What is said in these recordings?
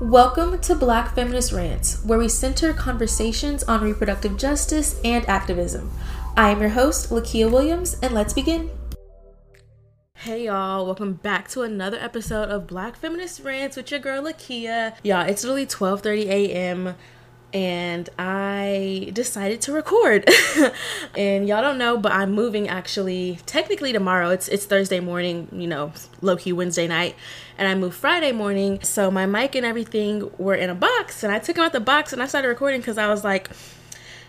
Welcome to Black Feminist Rants, where we center conversations on reproductive justice and activism. I am your host, LaKia Williams, and let's begin. Hey y'all, welcome back to another episode of Black Feminist Rants with your girl LaKia. Y'all, it's really 12:30 a.m and I decided to record. and y'all don't know, but I'm moving actually technically tomorrow. It's it's Thursday morning, you know, low key Wednesday night, and I moved Friday morning. So my mic and everything were in a box, and I took them out the box and I started recording because I was like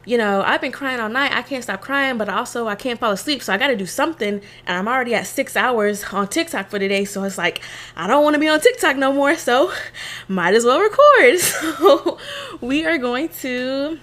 you know, I've been crying all night. I can't stop crying, but also I can't fall asleep. So I got to do something. And I'm already at six hours on TikTok for today. So it's like, I don't want to be on TikTok no more. So might as well record. So we are going to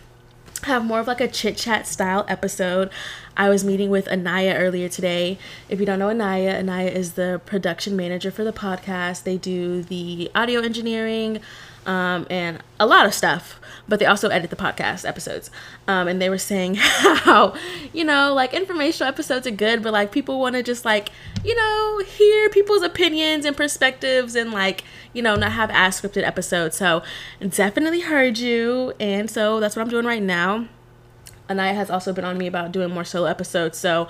have more of like a chit chat style episode. I was meeting with Annaya earlier today. If you don't know Annaya, Annaya is the production manager for the podcast. They do the audio engineering um, and a lot of stuff but they also edit the podcast episodes. Um, and they were saying how, you know, like informational episodes are good, but like people want to just like, you know, hear people's opinions and perspectives and like, you know, not have as scripted episodes. So definitely heard you. And so that's what I'm doing right now. Annaya has also been on me about doing more solo episodes. So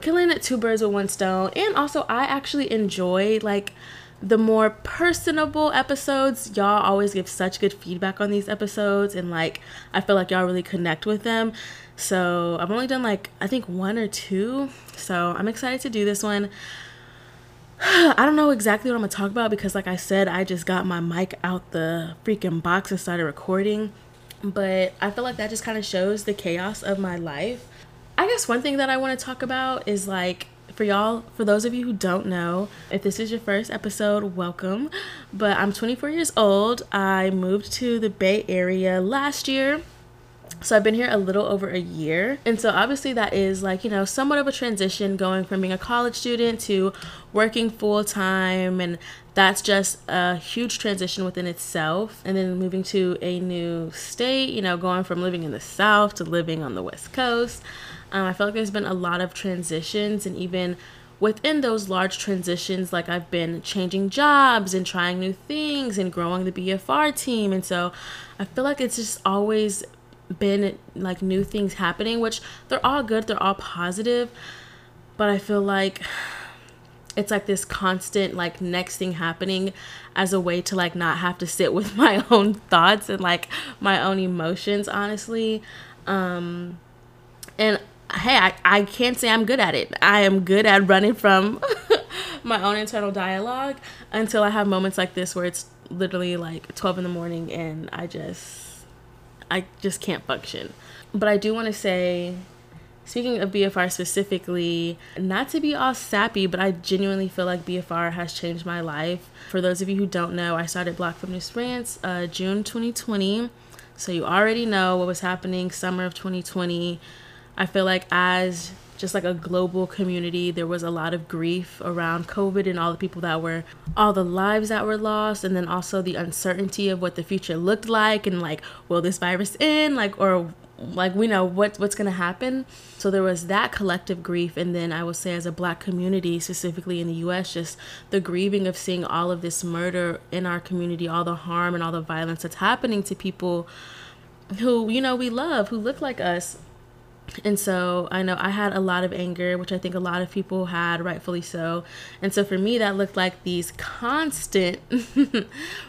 killing two birds with one stone. And also, I actually enjoy like the more personable episodes. Y'all always give such good feedback on these episodes and like i feel like y'all really connect with them. So i've only done like i think one or two. So i'm excited to do this one. I don't know exactly what i'm gonna talk about because like i said i just got my mic out the freaking box and started recording. But i feel like that just kind of shows the chaos of my life. I guess one thing that i want to talk about is like for y'all, for those of you who don't know, if this is your first episode, welcome. But I'm 24 years old. I moved to the Bay Area last year. So I've been here a little over a year. And so obviously that is like, you know, somewhat of a transition going from being a college student to working full time and that's just a huge transition within itself. And then moving to a new state, you know, going from living in the south to living on the west coast. Um, I feel like there's been a lot of transitions, and even within those large transitions, like I've been changing jobs and trying new things and growing the BFR team. And so I feel like it's just always been like new things happening, which they're all good, they're all positive. But I feel like it's like this constant like next thing happening as a way to like not have to sit with my own thoughts and like my own emotions honestly um and hey, I, I can't say I'm good at it. I am good at running from my own internal dialogue until I have moments like this where it's literally like 12 in the morning and I just I just can't function. But I do want to say speaking of BFR specifically, not to be all sappy, but I genuinely feel like BFR has changed my life. For those of you who don't know, I started Black Feminist Rants uh, June 2020. So you already know what was happening summer of 2020 I feel like as just like a global community, there was a lot of grief around COVID and all the people that were, all the lives that were lost, and then also the uncertainty of what the future looked like and like, will this virus end? Like, or like we know what what's gonna happen. So there was that collective grief, and then I would say as a Black community, specifically in the U.S., just the grieving of seeing all of this murder in our community, all the harm and all the violence that's happening to people who you know we love, who look like us and so I know I had a lot of anger, which I think a lot of people had, rightfully so. And so for me, that looked like these constant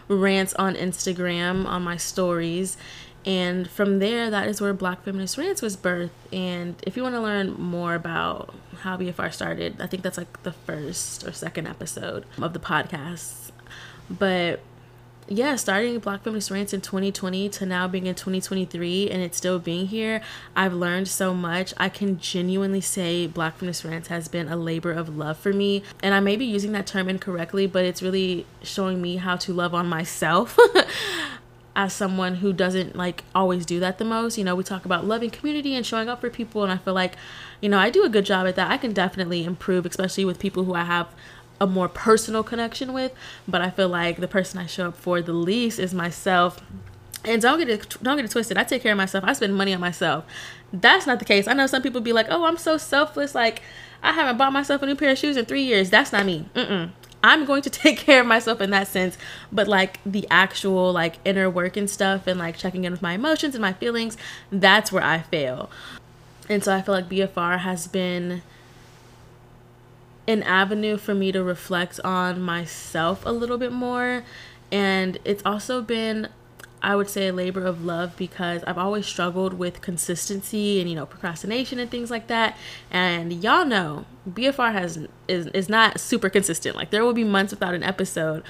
rants on Instagram, on my stories. And from there, that is where Black Feminist Rants was birthed. And if you want to learn more about how BFR started, I think that's like the first or second episode of the podcast. But yeah, starting Black Feminist Rants in 2020 to now being in 2023 and it's still being here, I've learned so much. I can genuinely say Black Feminist Rants has been a labor of love for me. And I may be using that term incorrectly, but it's really showing me how to love on myself. as someone who doesn't like always do that the most. You know, we talk about loving community and showing up for people, and I feel like, you know, I do a good job at that. I can definitely improve, especially with people who I have a more personal connection with, but I feel like the person I show up for the least is myself. And don't get it don't get it twisted. I take care of myself. I spend money on myself. That's not the case. I know some people be like, "Oh, I'm so selfless. Like, I haven't bought myself a new pair of shoes in three years." That's not me. Mm-mm. I'm going to take care of myself in that sense. But like the actual like inner work and stuff and like checking in with my emotions and my feelings, that's where I fail. And so I feel like BFR has been an avenue for me to reflect on myself a little bit more. And it's also been I would say a labor of love because I've always struggled with consistency and you know procrastination and things like that. And y'all know BFR has is is not super consistent. Like there will be months without an episode.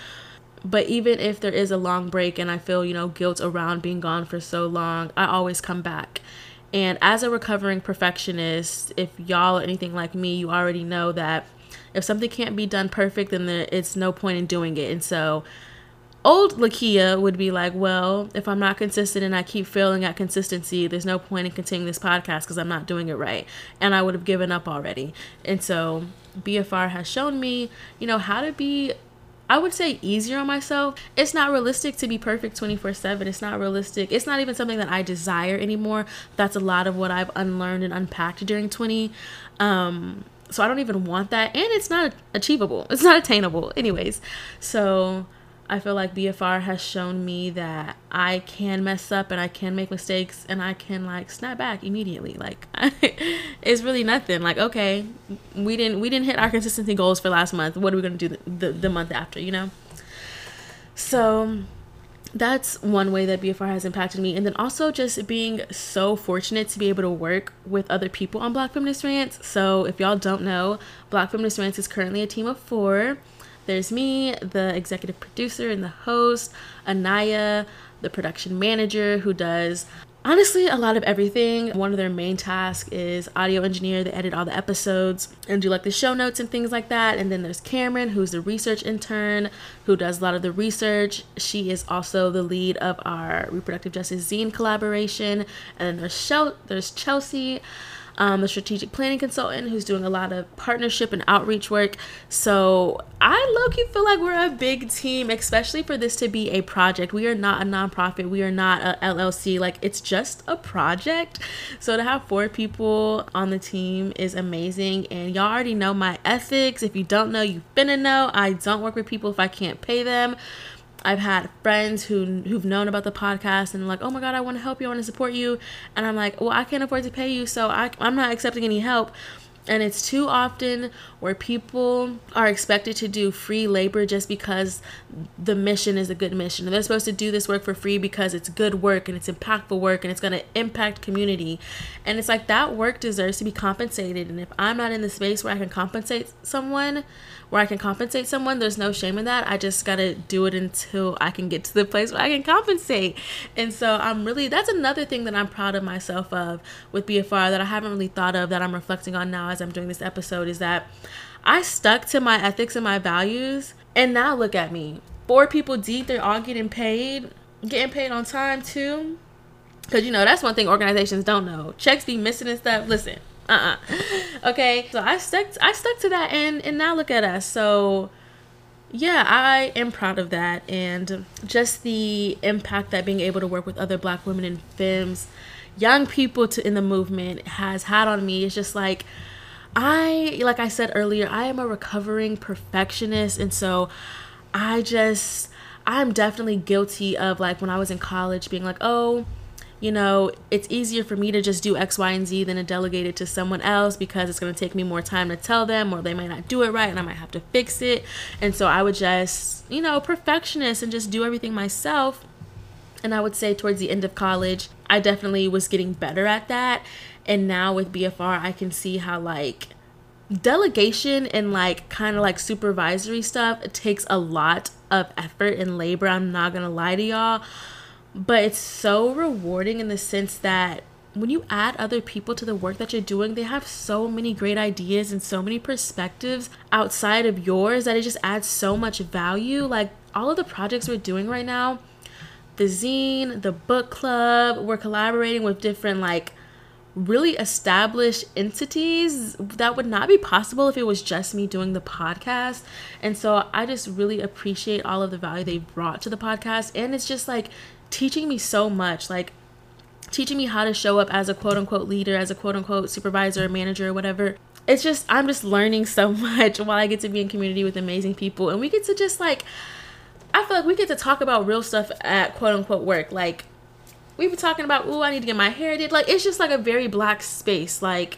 But even if there is a long break and I feel, you know, guilt around being gone for so long, I always come back. And as a recovering perfectionist, if y'all are anything like me, you already know that if something can't be done perfect, then there, it's no point in doing it. And so old LaKia would be like, well, if I'm not consistent and I keep failing at consistency, there's no point in continuing this podcast because I'm not doing it right. And I would have given up already. And so BFR has shown me, you know, how to be I would say easier on myself. It's not realistic to be perfect 24 7. It's not realistic. It's not even something that I desire anymore. That's a lot of what I've unlearned and unpacked during 20. Um, so I don't even want that. And it's not achievable, it's not attainable, anyways. So I feel like BFR has shown me that I can mess up and I can make mistakes and I can like snap back immediately. Like it's really nothing. Like okay, we didn't we didn't hit our consistency goals for last month. What are we gonna do the, the, the month after? You know. So that's one way that BFR has impacted me. And then also just being so fortunate to be able to work with other people on Black Feminist Rants. So if y'all don't know, Black Feminist Rants is currently a team of four. There's me, the executive producer and the host, Annaya, the production manager who does honestly a lot of everything. One of their main tasks is audio engineer. They edit all the episodes and do like the show notes and things like that. And then there's Cameron, who's the research intern who does a lot of the research. She is also the lead of our reproductive justice zine collaboration. And then there's Shel- there's Chelsea um, a strategic planning consultant who's doing a lot of partnership and outreach work. So I low key feel like we're a big team, especially for this to be a project. We are not a nonprofit, we are not a LLC. Like it's just a project. So to have four people on the team is amazing. And y'all already know my ethics. If you don't know, you've been to know. I don't work with people if I can't pay them. I've had friends who who've known about the podcast and like, oh my god, I want to help you, I want to support you, and I'm like, well, I can't afford to pay you, so I, I'm not accepting any help. And it's too often where people are expected to do free labor just because the mission is a good mission. And they're supposed to do this work for free because it's good work and it's impactful work and it's going to impact community. And it's like that work deserves to be compensated. And if I'm not in the space where I can compensate someone, where I can compensate someone, there's no shame in that. I just got to do it until I can get to the place where I can compensate. And so I'm really, that's another thing that I'm proud of myself of with BFR that I haven't really thought of that I'm reflecting on now I'm doing this episode is that I stuck to my ethics and my values. And now look at me. Four people deep, they're all getting paid, getting paid on time too. Cause you know that's one thing organizations don't know. Checks be missing and stuff. Listen, uh uh Okay, so I stuck I stuck to that and and now look at us. So yeah, I am proud of that and just the impact that being able to work with other black women and femmes, young people to in the movement has had on me. It's just like I like I said earlier, I am a recovering perfectionist and so I just I'm definitely guilty of like when I was in college being like, "Oh, you know, it's easier for me to just do X, Y, and Z than to delegate it to someone else because it's going to take me more time to tell them, or they might not do it right and I might have to fix it. And so I would just, you know, perfectionist and just do everything myself. And I would say towards the end of college, I definitely was getting better at that. And now with BFR, I can see how, like, delegation and like kind of like supervisory stuff it takes a lot of effort and labor i'm not gonna lie to y'all but it's so rewarding in the sense that when you add other people to the work that you're doing, they have so many great ideas and so many perspectives outside of yours that it just adds so much value. Like all of the projects we're doing right now, the zine, the book club, we're collaborating with different like really established entities that would not be possible if it was just me doing the podcast. And so I just really appreciate all of the value they've brought to the podcast. And it's just like teaching me so much like teaching me how to show up as a quote unquote leader as a quote unquote supervisor manager or whatever it's just I'm just learning so much while I get to be in community with amazing people and we get to just like I feel like we get to talk about real stuff at quote unquote work. Like we were talking about, oh, I need to get my hair did. Like it's just like a very black space. Like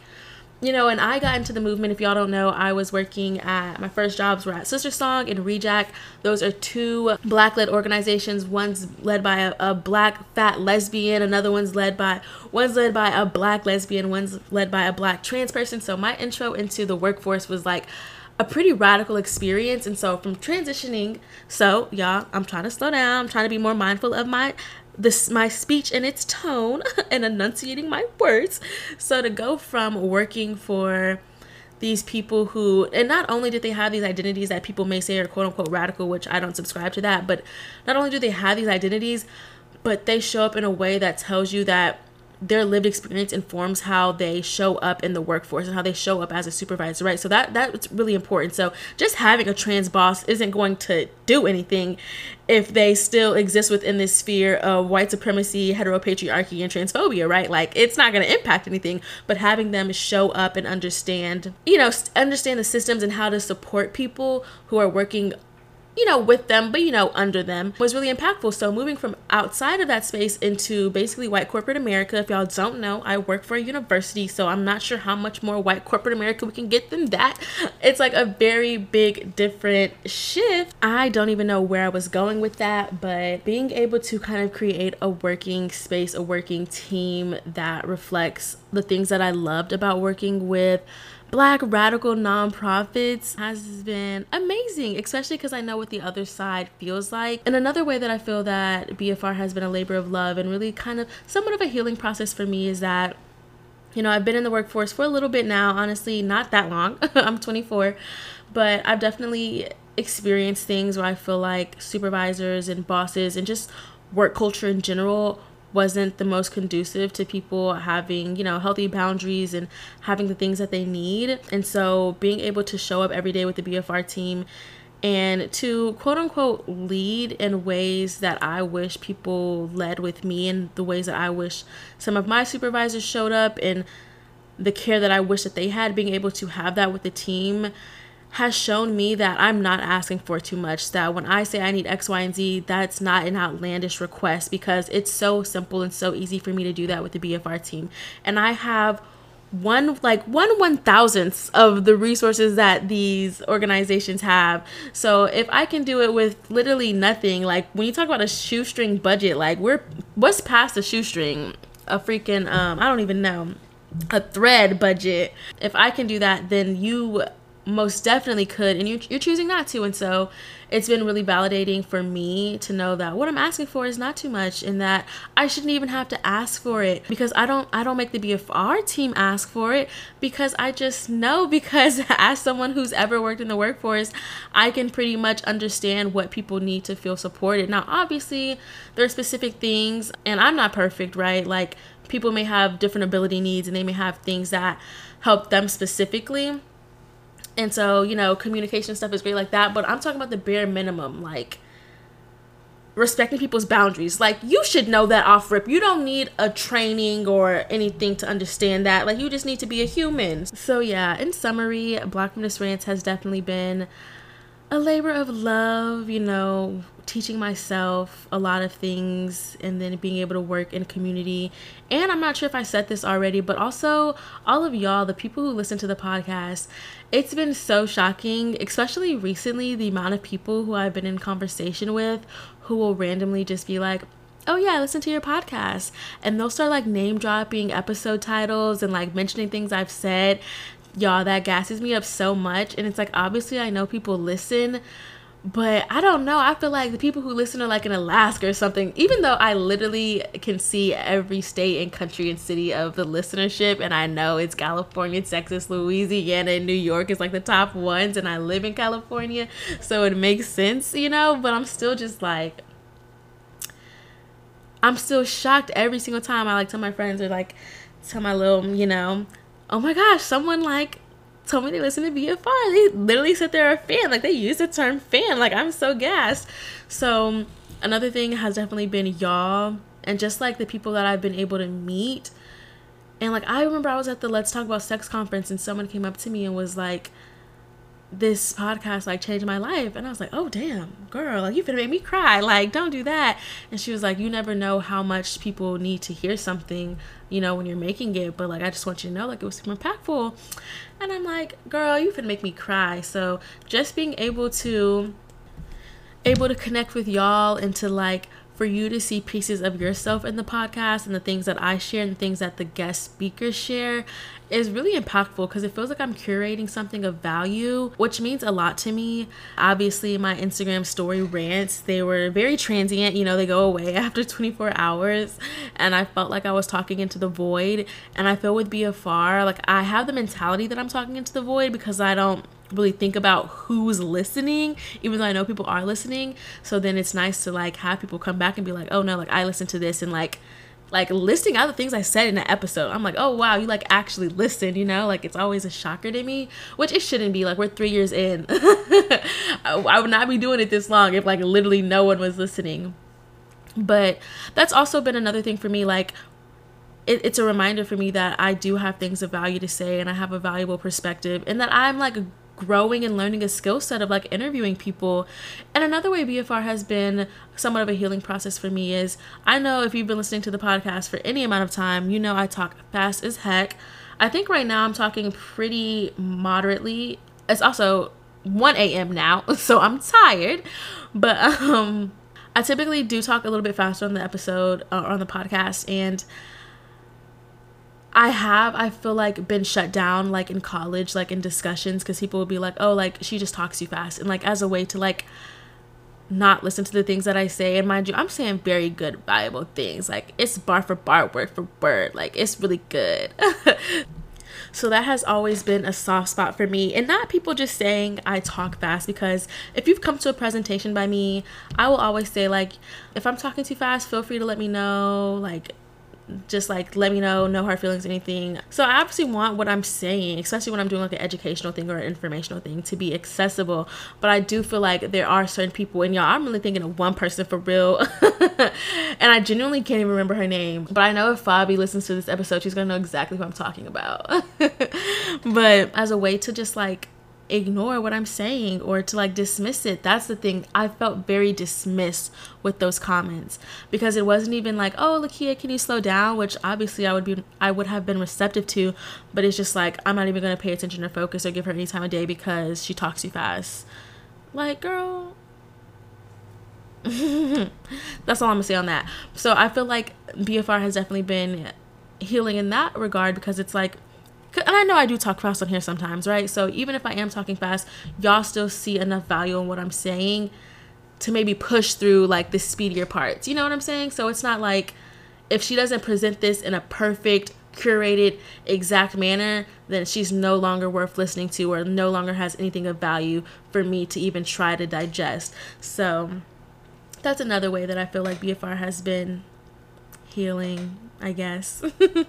you know, and I got into the movement. If y'all don't know, I was working at my first jobs were at Sister Song and Rejack. Those are two black led organizations. One's led by a, a, black fat lesbian, another one's led by one's led by a black lesbian, one's led by a black trans person. So my intro into the workforce was like a pretty radical experience. And so from transitioning, so y'all, I'm trying to slow down. I'm trying to be more mindful of my this my speech and its tone and enunciating my words. So to go from working for these people who and not only did they have these identities that people may say are quote unquote radical, which I don't subscribe to that, but not only do they have these identities, but they show up in a way that tells you that their lived experience informs how they show up in the workforce and how they show up as a supervisor, right? So that that's really important. So just having a trans boss isn't going to do anything if they still exist within this sphere of white supremacy, heteropatriarchy, and transphobia, right? Like it's not going to impact anything, but having them show up and understand, you know, understand the systems and how to support people who are working you know, with them, but you know, under them was really impactful. So moving from outside of that space into basically white corporate America, if y'all don't know, I work for a university, so I'm not sure how much more white corporate America we can get than that. It's like a very big different shift. I don't even know where I was going with that, but being able to kind of create a working space, a working team that reflects the things that I loved about working with black radical nonprofits has been amazing, especially because I know what the other side feels like. And another way that I feel that BFR has been a labor of love and really kind of somewhat of a healing process for me is that you know, I've been in the workforce for a little bit now, honestly, not that long. I'm 24, but I've definitely experienced things where I feel like supervisors and bosses and just work culture in general wasn't the most conducive to people having, you know, healthy boundaries and having the things that they need. And so being able to show up every day with the BFR team and to quote unquote lead in ways that I wish people led with me and the ways that I wish some of my supervisors showed up and the care that I wish that they had, being able to have that with the team has shown me that I'm not asking for too much. That when I say I need X, Y, and Z, that's not an outlandish request because it's so simple and so easy for me to do that with the BFR team. And I have one like one one thousandth of the resources that these organizations have. So if I can do it with literally nothing, like when you talk about a shoestring budget, like we're what's past a shoestring? A freaking um I don't even know a thread budget. If I can do that, then you most definitely could and you're, you're choosing not to and so it's been really validating for me to know that what i'm asking for is not too much and that i shouldn't even have to ask for it because i don't i don't make the bfr team ask for it because i just know because as someone who's ever worked in the workforce i can pretty much understand what people need to feel supported. Now obviously there are specific things and i'm not perfect right? Like people may have different ability needs and they may have things that help them specifically and so, you know, communication stuff is great like that. But I'm talking about the bare minimum, like respecting people's boundaries. Like you should know that off rip. You don't need a training or anything to understand that. Like you just need to be a human. So yeah, in summary, Black Feminist Rants has definitely been a labor of love, you know, teaching myself a lot of things and then being able to work in community. And I'm not sure if I said this already, but also all of y'all, the people who listen to the podcast, it's been so shocking, especially recently, the amount of people who I've been in conversation with who will randomly just be like, oh yeah, listen to your podcast. And they'll start like name dropping episode titles and like mentioning things I've said. Y'all, that gasses me up so much. And it's like, obviously, I know people listen, but I don't know. I feel like the people who listen are like in Alaska or something, even though I literally can see every state and country and city of the listenership. And I know it's California, Texas, Louisiana, and New York is like the top ones. And I live in California. So it makes sense, you know? But I'm still just like, I'm still shocked every single time I like tell my friends or like tell my little, you know, oh my gosh, someone like told me they listen to BFR. They literally said they're a fan. Like they use the term fan. Like I'm so gassed. So another thing has definitely been y'all and just like the people that I've been able to meet And like I remember I was at the Let's Talk About Sex conference and someone came up to me and was like, this podcast like changed my life and i was like oh damn girl like you finna make me cry like don't do that and she was like you never know how much people need to hear something you know when you're making it but like i just want you to know like it was super impactful. And i'm like girl you finna make me cry. So just being able to able to connect with y'all and to like for you to see pieces of yourself in the podcast and the things that I share and the things that the guest speakers share is really impactful because it feels like I'm curating something of value, which means a lot to me. Obviously, my Instagram story rants, they were very transient, you know, they go away after 24 hours. And I felt like I was talking into the void. And I feel with BFR, like I have the mentality that I'm talking into the void because I don't really think about who's listening even though i know people are listening. So then it's nice to like have people come back and be like oh no like i listened to this and like like listing out the things i said in the episode. I'm like oh wow you like actually listened you know? Like it's always a shocker to me which it shouldn't be like we're three years in. I would not be doing it this long if like literally no one was listening. But that's also been another thing for me like it, it's a reminder for me that I do have things of value to say and I have a valuable perspective and that I'm like growing and learning a skill set of like interviewing people. And another way BFR has been somewhat of a healing process for me is I know if you've been listening to the podcast for any amount of time, you know I talk fast as heck. I think right now I'm talking pretty moderately. It's also 1 a.m. now, so I'm tired. But um I typically do talk a little bit faster on the episode uh, on the podcast and I have, I feel like, been shut down like in college, like in discussions, because people would be like, oh, like she just talks too fast. And like as a way to like not listen to the things that I say. And mind you, I'm saying very good, valuable things. Like it's bar for bar, word for word. Like it's really good. so that has always been a soft spot for me. And not people just saying I talk fast because if you've come to a presentation by me, I will always say, like, if I'm talking too fast, feel free to let me know. Like, just like let me know no hard feelings anything. So i obviously want what i'm saying especially when i'm doing like an educational thing or an informational thing to be accessible. But i do feel like there are certain people and y'all i'm really thinking of one person for real. And i genuinely can't even remember her name. But i know if fabi listens to this episode she's gonna know exactly who i'm talking about. But as a way to just like ignore what I'm saying or to like dismiss it. That's the thing. I felt very dismissed with those comments because it wasn't even like, "Oh, LaKia, can you slow down?" which obviously I would be I would have been receptive to, but it's just like I'm not even going to pay attention or focus or give her any time of day because she talks too fast. Like, girl, that's all I'm gonna say on that. So I feel like BFR has definitely been healing in that regard because it's like and I know I do talk fast on here sometimes, right? So even if I am talking fast, y'all still see enough value in what I'm saying to maybe push through like the speedier parts. You know what I'm saying? So it's not like if she doesn't present this in a perfect, curated, exact manner, then she's no longer worth listening to or no longer has anything of value for me to even try to digest. So that's another way that I feel like BFR has been healing, I guess.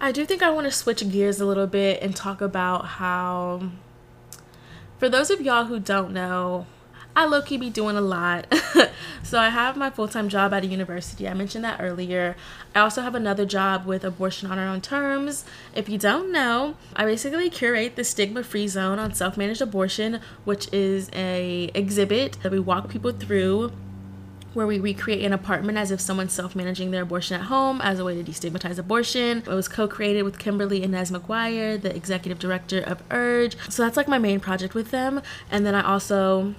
I do think I want to switch gears a little bit and talk about how, for those of y'all who don't know, I low key be doing a lot. so I have my full time job at a university. I mentioned that earlier. I also have another job with abortion on our own terms. If you don't know, I basically curate the stigma free zone on self managed abortion, which is a exhibit that we walk people through where we recreate an apartment as if someone's self managing their abortion at home as a way to destigmatize abortion. It was co created with Kimberly Inez McGuire, the executive director of URGE. So that's like my main project with them. And then I also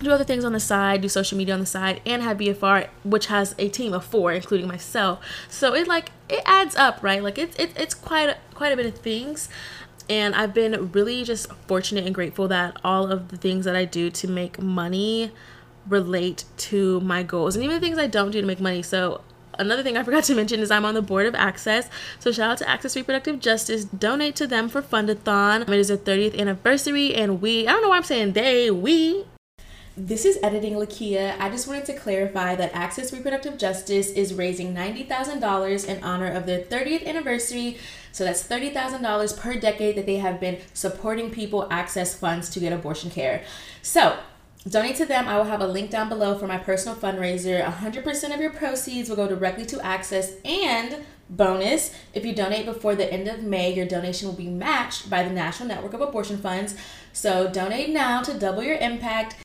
do other things on the side, do social media on the side, and have BFR, which has a team of four, including myself. So it like it adds up, right? Like it's it, it's quite a, quite a bit of things. And I've been really just fortunate and grateful that all of the things that I do to make money relate to my goals and even things I don't do to make money. So another thing I forgot to mention is I'm on the board of Access. So shout out to Access Reproductive Justice. Donate to them for Fundathon. It is their 30th anniversary, and we, I don't know why I'm saying they, we, this is Editing LaKia. I just wanted to clarify that Access Reproductive Justice is raising $90,000 in honor of their 30th anniversary. So that's $30,000 per decade that they have been supporting people access funds to get abortion care. So donate to them. I will have a link down below for my personal fundraiser. 100% of your proceeds will go directly to Access and bonus if you donate before the end of May, your donation will be matched by the National Network of Abortion Funds. So donate now to double your impact.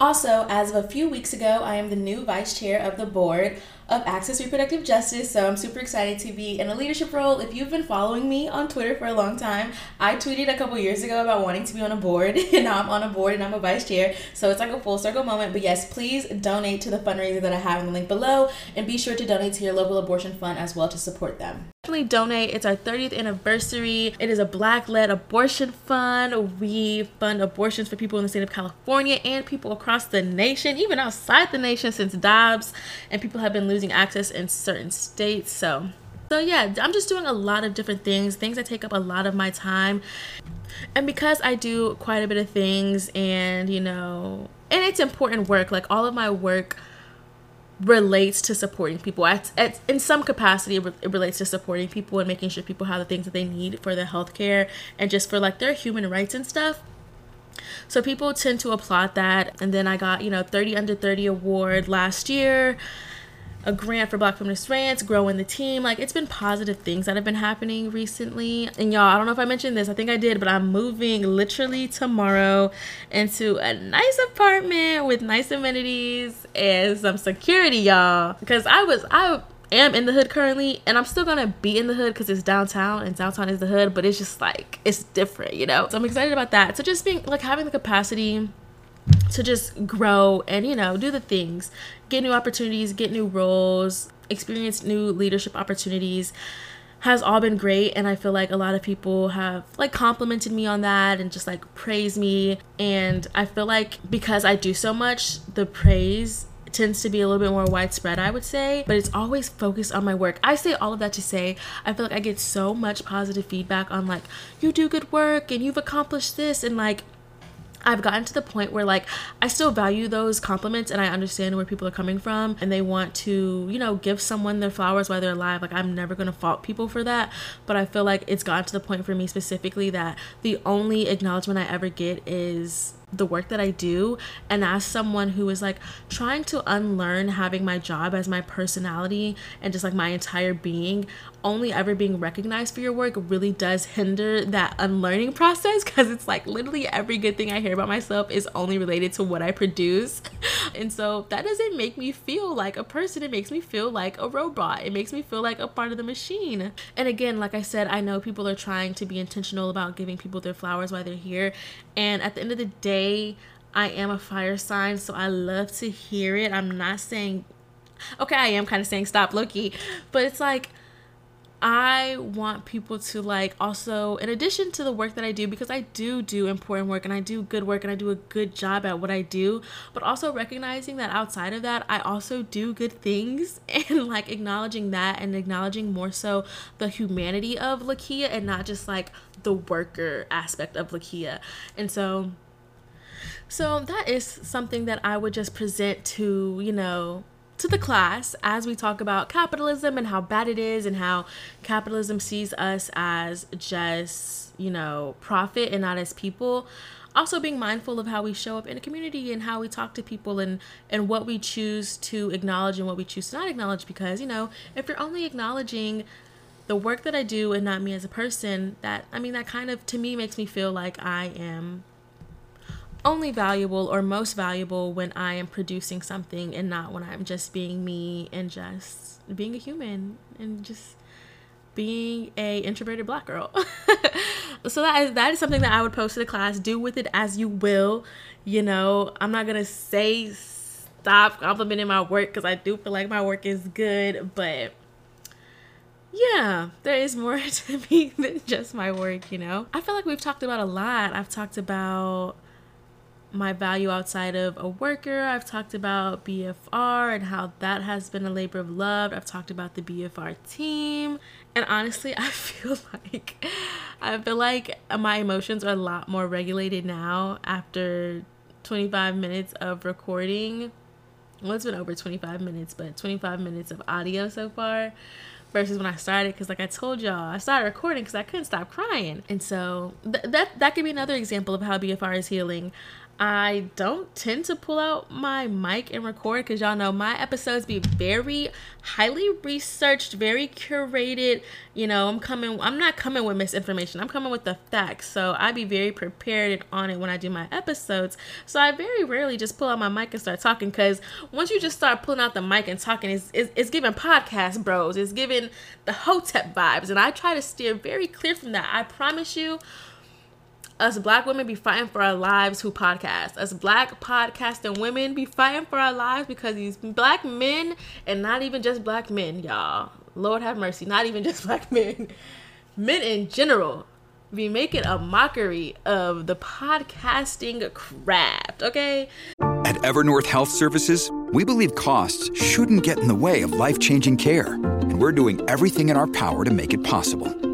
Also, as of a few weeks ago, I am the new vice chair of the board of Access Reproductive Justice. So I'm super excited to be in a leadership role. If you've been following me on Twitter for a long time, I tweeted a couple years ago about wanting to be on a board, and now I'm on a board and I'm a vice chair. So it's like a full circle moment. But yes, please donate to the fundraiser that I have in the link below, and be sure to donate to your local abortion fund as well to support them. Definitely donate. It's our 30th anniversary. It is a black led abortion fund. We fund abortions for people in the state of California and people across the nation, even outside the nation, since Dobbs, and people have been losing access in certain states. So, so yeah, I'm just doing a lot of different things, things that take up a lot of my time. And because I do quite a bit of things and, you know, and it's important work, like all of my work relates to supporting people. At, at, in some capacity it, it relates to supporting people and making sure people have the things that they need for their health care and just for like their human rights and stuff. So people tend to applaud that. And then i got you know 30 under 30 award last year a grant for Black Feminist Rants, growing the team. Like it's been positive things that have been happening recently. And y'all, I don't know if I mentioned this. I think I did, but I'm moving literally tomorrow into a nice apartment with nice amenities and some security, y'all. Because I was I am in the hood currently and I'm still gonna be in the hood because it's downtown and downtown is the hood, but it's just like it's different, you know. So I'm excited about that. So just being like having the capacity to just grow and you know do the things. Get new opportunities get new roles experience new leadership opportunities has all been great. And i feel like a lot of people have like complimented me on that and just like praised me. And i feel like because i do so much the praise tends to be a little bit more widespread, I would say, but it's always focused on my work. I say all of that to say I feel like I get so much positive feedback on like, you do good work and you've accomplished this, and like, I've gotten to the point where like I still value those compliments and I understand where people are coming from and they want to, you know, give someone their flowers while they're alive. Like I'm never going to fault people for that, but I feel like it's gotten to the point for me specifically that the only acknowledgement I ever get is the work that I do and as someone who is like trying to unlearn having my job as my personality and just like my entire being only ever being recognized for your work really does hinder that unlearning process because it's like literally every good thing I hear about myself is only related to what I produce. And so that doesn't make me feel like a person. It makes me feel like a robot. It makes me feel like a part of the machine. And again, like I said, I know people are trying to be intentional about giving people their flowers while they're here. And at the end of the day, I am a fire sign, so I love to hear it. I'm not saying, okay, I am kind of saying stop Loki, but it's like, I want people to like also, in addition to the work that I do, because I do do important work and I do good work and I do a good job at what I do, but also recognizing that outside of that, I also do good things and like acknowledging that and acknowledging more so the humanity of LaKia and not just like the worker aspect of LaKia. And so, so that is something that I would just present to, you know, to the class as we talk about capitalism and how bad it is and how capitalism sees us as just, you know, profit and not as people. Also being mindful of how we show up in a community and how we talk to people and and what we choose to acknowledge and what we choose to not acknowledge because, you know, if you're only acknowledging the work that I do and not me as a person, that I mean that kind of to me makes me feel like I am only valuable or most valuable when I am producing something and not when I'm just being me and just being a human and just being a introverted black girl. so that is that is something that I would post to the class. Do with it as you will. You know, I'm not gonna say stop complimenting my work because I do feel like my work is good, but yeah, there is more to me than just my work, you know? I feel like we've talked about a lot. I've talked about my value outside of a worker. I've talked about BFR and how that has been a labor of love. I've talked about the BFR team. And honestly, I feel like I feel like my emotions are a lot more regulated now after 25 minutes of recording. Well, it's been over 25 minutes, but 25 minutes of audio so far versus when I started because like I told y'all I started recording because I couldn't stop crying and so th- that that could be another example of how BFR is healing I don't tend to pull out my mic and record because y'all know my episodes be very highly researched, very curated. You know, I'm coming, I'm not coming with misinformation, I'm coming with the facts. So I be very prepared and on it when I do my episodes. So I very rarely just pull out my mic and start talking because once you just start pulling out the mic and talking, it's, it's, it's giving podcast bros, it's giving the Hotep vibes. And I try to steer very clear from that. I promise you us black women be fighting for our lives who podcast. Us black podcasting women be fighting for our lives because these black men, and not even just black men, y'all. Lord have mercy, not even just black men. Men in general be making a mockery of the podcasting craft, okay? At Evernorth Health Services, we believe costs shouldn't get in the way of life changing care, and we're doing everything in our power to make it possible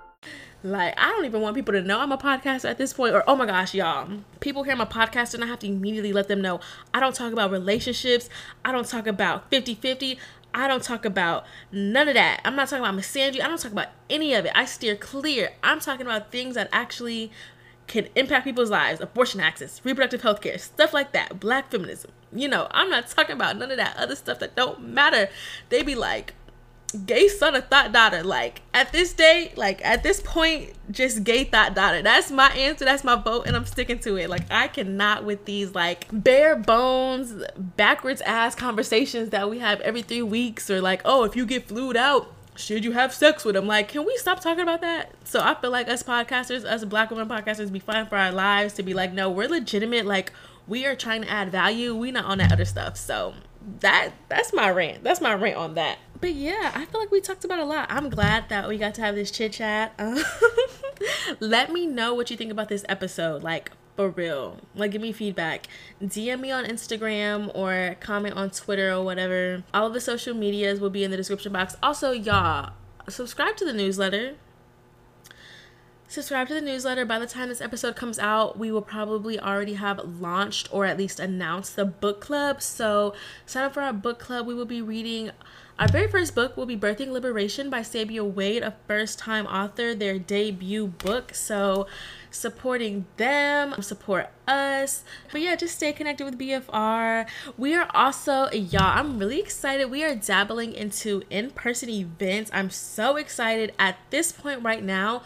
Like, I don't even want people to know I'm a podcaster at this point. Or, oh my gosh, y'all. People hear I'm a podcaster and I have to immediately let them know I don't talk about relationships. I don't talk about 50 50. I don't talk about none of that. I'm not talking about misandry. I don't talk about any of it. I steer clear. I'm talking about things that actually can impact people's lives abortion access, reproductive health care, stuff like that, black feminism. You know, I'm not talking about none of that other stuff that don't matter. They be like, gay son of thought daughter. Like at this day, like at this point, just gay thought daughter. That's my answer. That's my vote, and I'm sticking to it. Like I cannot with these like bare bones, backwards ass conversations that we have every three weeks, or like, oh, if you get flued out. Should you have sex with them? Like, can we stop talking about that? So I feel like us podcasters, us black women podcasters, be fine for our lives to be like, no, we're legitimate. Like, we are trying to add value. We not on that other stuff. So that that's my rant. That's my rant on that but yeah, I feel like we talked about a lot. I'm glad that we got to have this chit chat. Um, let me know what you think about this episode. Like, for real. Like, give me feedback. DM me on Instagram or comment on Twitter or whatever. All of the social medias will be in the description box. Also, y'all, subscribe to the newsletter subscribe to the newsletter. By the time this episode comes out, we will probably already have launched or at least announced the book club. So sign up for our book club. We will be reading our very first book will be Birthing Liberation by Sabia Wade, a first time author, their debut book. So, supporting them, support us. But yeah, just stay connected with BFR. We are also, y'all, I'm really excited. We are dabbling into in person events. I'm so excited at this point right now.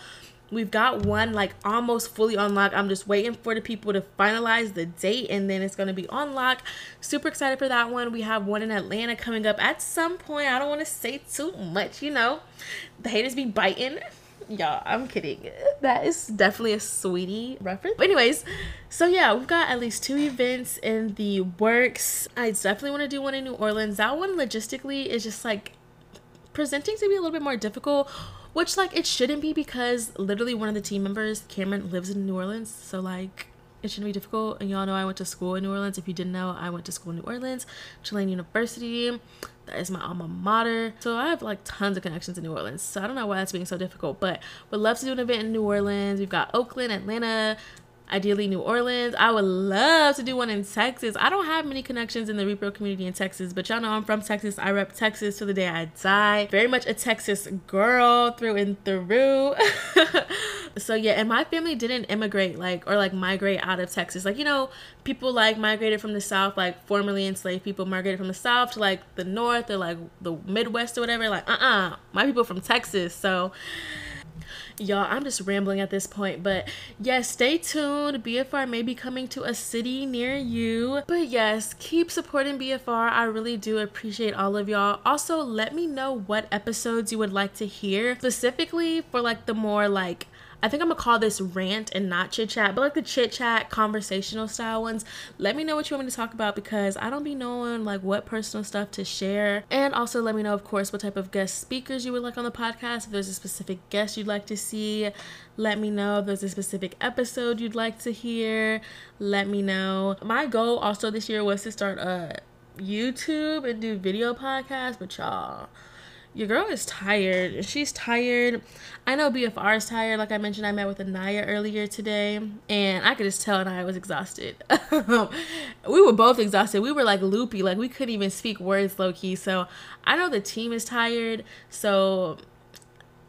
We've got one like almost fully unlocked. I'm just waiting for the people to finalize the date and then it's going to be unlocked. Super excited for that one. We have one in Atlanta coming up at some point. I don't want to say too much, you know. The haters be biting. Y'all, I'm kidding. That is definitely a sweetie reference. But anyways, so yeah, we've got at least two events in the works. I definitely want to do one in New Orleans. That one logistically is just like presenting to be a little bit more difficult which like it shouldn't be because literally one of the team members, Cameron, lives in New Orleans. So like it shouldn't be difficult. And y'all know I went to school in New Orleans. If you didn't know, I went to school in New Orleans, Tulane University. That is my alma mater. So I have like tons of connections in New Orleans. So I don't know why that's being so difficult, but would love to do an event in New Orleans. We've got Oakland, Atlanta, ideally New Orleans. I would love to do one in Texas. I don't have many connections in the repro community in Texas, but y'all know I'm from Texas. I rep Texas to the day I die. Very much a Texas girl through and through. so yeah, and my family didn't immigrate like or like migrate out of Texas. Like, you know, people like migrated from the south, like formerly enslaved people migrated from the south to like the north or like the Midwest or whatever. Like, uh-uh. My people from Texas. So Y'all, I'm just rambling at this point, but yes, stay tuned. BFR may be coming to a city near you. But yes, keep supporting BFR. I really do appreciate all of y'all. Also, let me know what episodes you would like to hear, specifically for like the more like I think I'm gonna call this rant and not chit chat, but like the chit chat conversational style ones. Let me know what you want me to talk about because I don't be knowing like what personal stuff to share. And also let me know, of course, what type of guest speakers you would like on the podcast. If there's a specific guest you'd like to see, let me know. If there's a specific episode you'd like to hear, let me know. My goal also this year was to start a YouTube and do video podcasts, but y'all your girl is tired. She's tired. I know BFR is tired. Like I mentioned, I met with Annaya earlier today, and I could just tell Annaya was exhausted. we were both exhausted. We were like loopy, like we couldn't even speak words low key. So I know the team is tired. So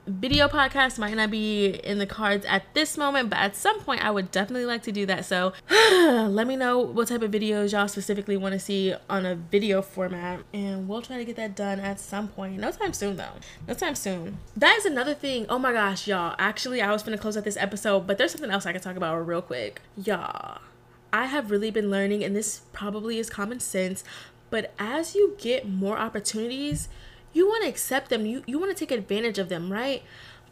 video podcast might not be in the cards at this moment, but at some point I would definitely like to do that. So let me know what type of videos y'all specifically want to see on a video format, and we'll try to get that done at some point. No time soon, though. No time soon. That is another thing. Oh my gosh, y'all. Actually, I was gonna close out this episode, but there's something else I can talk about real quick. Y'all, I have really been learning, and this probably is common sense, but as you get more opportunities, you want to accept them you, you want to take advantage of them right?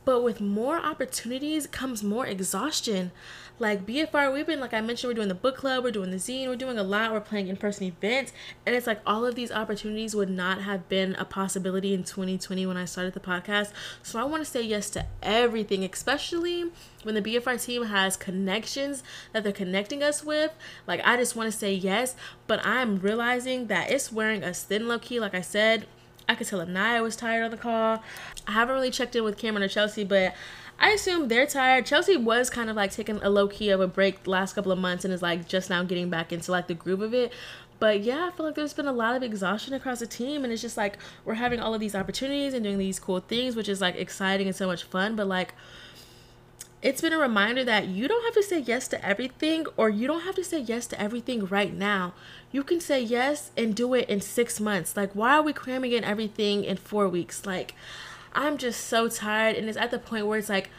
But with more opportunities comes more exhaustion. Like bfr we've been like i mentioned we're doing the book club we're doing the zine we're doing a lot we're playing in-person events. And it's like all of these opportunities would not have been a possibility in 2020 when i started the podcast. So i want to say yes to everything especially when the bfr team has connections that they're connecting us with. Like i just want to say yes but i'm realizing that it's wearing us thin low key like i said I could tell Annaya was tired on the call. I haven't really checked in with Cameron or Chelsea, but I assume they're tired. Chelsea was kind of like taking a low key of a break last couple of months and is like just now getting back into like the groove of it. But yeah, I feel like there's been a lot of exhaustion across the team, and it's just like we're having all of these opportunities and doing these cool things, which is like exciting and so much fun. But like, it's been a reminder that you don't have to say yes to everything, or you don't have to say yes to everything right now you can say yes and do it in six months. Like, why are we cramming in everything in four weeks? Like, I'm just so tired. And it's at the point where it's like,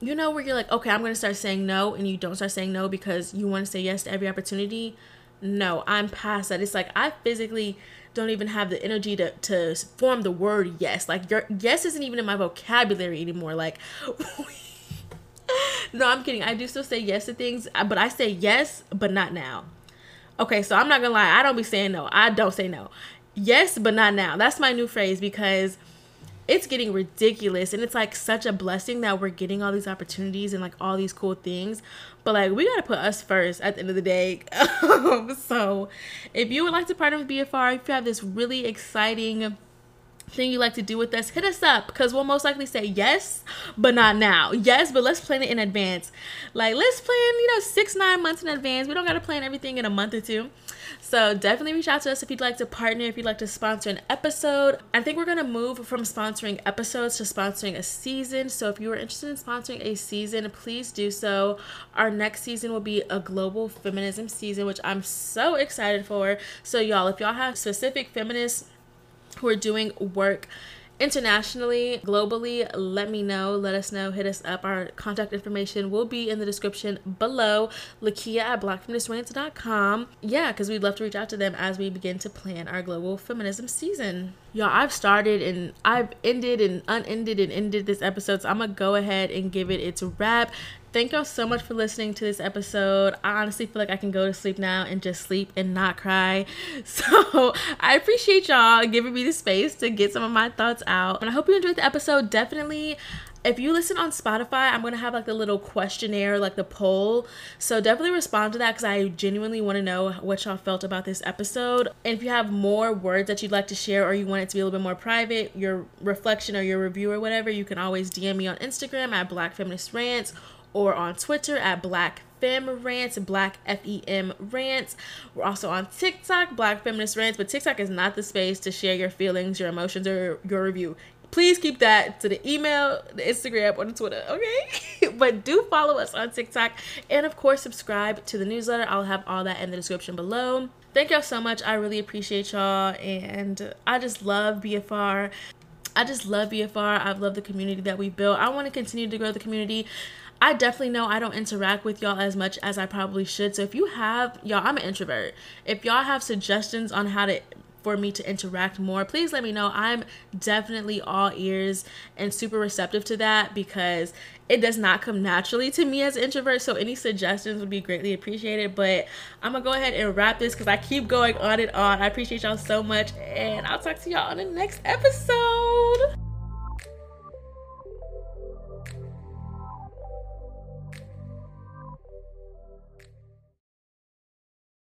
you know, where you're like, okay, I'm going to start saying no, and you don't start saying no because you want to say yes to every opportunity. No, I'm past that. It's like, I physically don't even have the energy to, to form the word yes. Like, your yes isn't even in my vocabulary anymore. Like, no, I'm kidding. I do still say yes to things, uh, but I say yes, but not now. Okay, so I'm not gonna lie, I don't be saying no. I don't say no. Yes, but not now. That's my new phrase because it's getting ridiculous and it's like such a blessing that we're getting all these opportunities and like all these cool things but like we gotta put us first at the end of the day so if you would like to partner with bfr if you have this really exciting thing you like to do with us, hit us up because we'll most likely say yes, but not now. Yes, but let's plan it in advance. Like let's plan, you know, six, nine months in advance. We don't gotta plan everything in a month or two. So definitely reach out to us if you'd like to partner, if you'd like to sponsor an episode. I think we're gonna move from sponsoring episodes to sponsoring a season. So if you are interested in sponsoring a season, please do so. Our next season will be a global feminism season, which I'm so excited for. So y'all, if y'all have specific feminists who are doing work internationally, globally, let me know. Let us know. Hit us up. Our contact information will be in the description below. LaKia at blackfeministrants.com. Yeah, because we'd love to reach out to them as we begin to plan our global feminism season. Y'all, I've started and I've ended and unended and ended this episode, so I'm gonna go ahead and give it its wrap. Thank y'all so much for listening to this episode. I honestly feel like I can go to sleep now and just sleep and not cry. So I appreciate y'all giving me the space to get some of my thoughts out. And I hope you enjoyed the episode. Definitely if you listen on Spotify, I'm gonna have like the little questionnaire, like the poll. So definitely respond to that because I genuinely want to know what y'all felt about this episode. And if you have more words that you'd like to share or you want it to be a little bit more private, your reflection or your review or whatever, you can always DM me on Instagram at Black Feminist Rants or on Twitter at Black Fem Rants, Black F E M Rants. We're also on TikTok, Black Feminist Rants, but TikTok is not the space to share your feelings, your emotions, or your review. Please keep that to the email, the Instagram, or the Twitter, okay? but do follow us on TikTok and, of course, subscribe to the newsletter. I'll have all that in the description below. Thank y'all so much. I really appreciate y'all, and I just love BFR I just love BFR. I've loved the community that we built. I want to continue to grow the community. I definitely know I don't interact with y'all as much as I probably should. So if you have y'all, I'm an introvert. If y'all have suggestions on how to for me to interact more, please let me know. I'm definitely all ears and super receptive to that because it does not come naturally to me as an introvert. So any suggestions would be greatly appreciated. But I'm gonna go ahead and wrap this because I keep going on and on. I appreciate y'all so much, and I'll talk to y'all on the next episode.